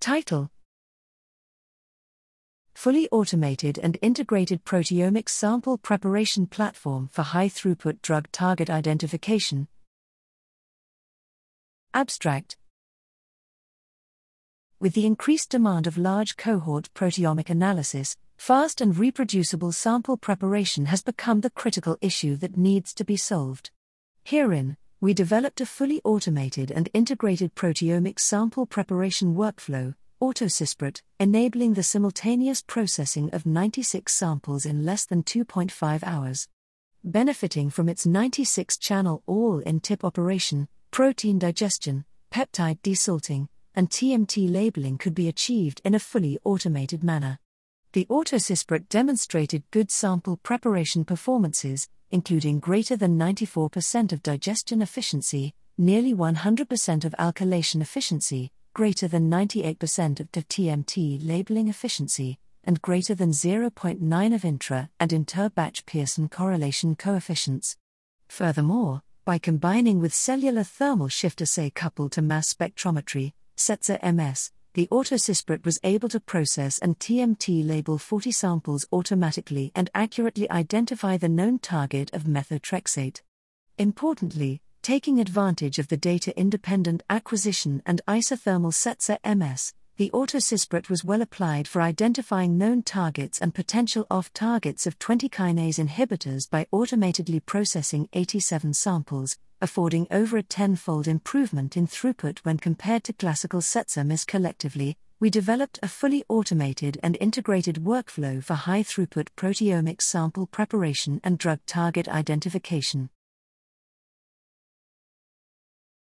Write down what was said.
Title Fully automated and integrated proteomics sample preparation platform for high throughput drug target identification. Abstract With the increased demand of large cohort proteomic analysis, fast and reproducible sample preparation has become the critical issue that needs to be solved. Herein, we developed a fully automated and integrated proteomics sample preparation workflow, autoSISPROT, enabling the simultaneous processing of 96 samples in less than 2.5 hours. Benefiting from its 96 channel all in tip operation, protein digestion, peptide desalting, and TMT labeling could be achieved in a fully automated manner. The autoSISPROT demonstrated good sample preparation performances, including greater than 94% of digestion efficiency, nearly 100% of alkylation efficiency, greater than 98% of TMT labeling efficiency, and greater than 0.9 of intra and inter batch Pearson correlation coefficients. Furthermore, by combining with cellular thermal shift assay coupled to mass spectrometry, CETSA MS, the autoSISPROT was able to process and TMT label 40 samples automatically and accurately identify the known target of methotrexate. Importantly, Taking advantage of the data independent acquisition and isothermal CETSA MS, the autoSISPROT was well applied for identifying known targets and potential off targets of 20 kinase inhibitors by automatedly processing 87 samples, affording over a tenfold improvement in throughput when compared to classical CETSA MS collectively. We developed a fully automated and integrated workflow for high throughput proteomics sample preparation and drug target identification.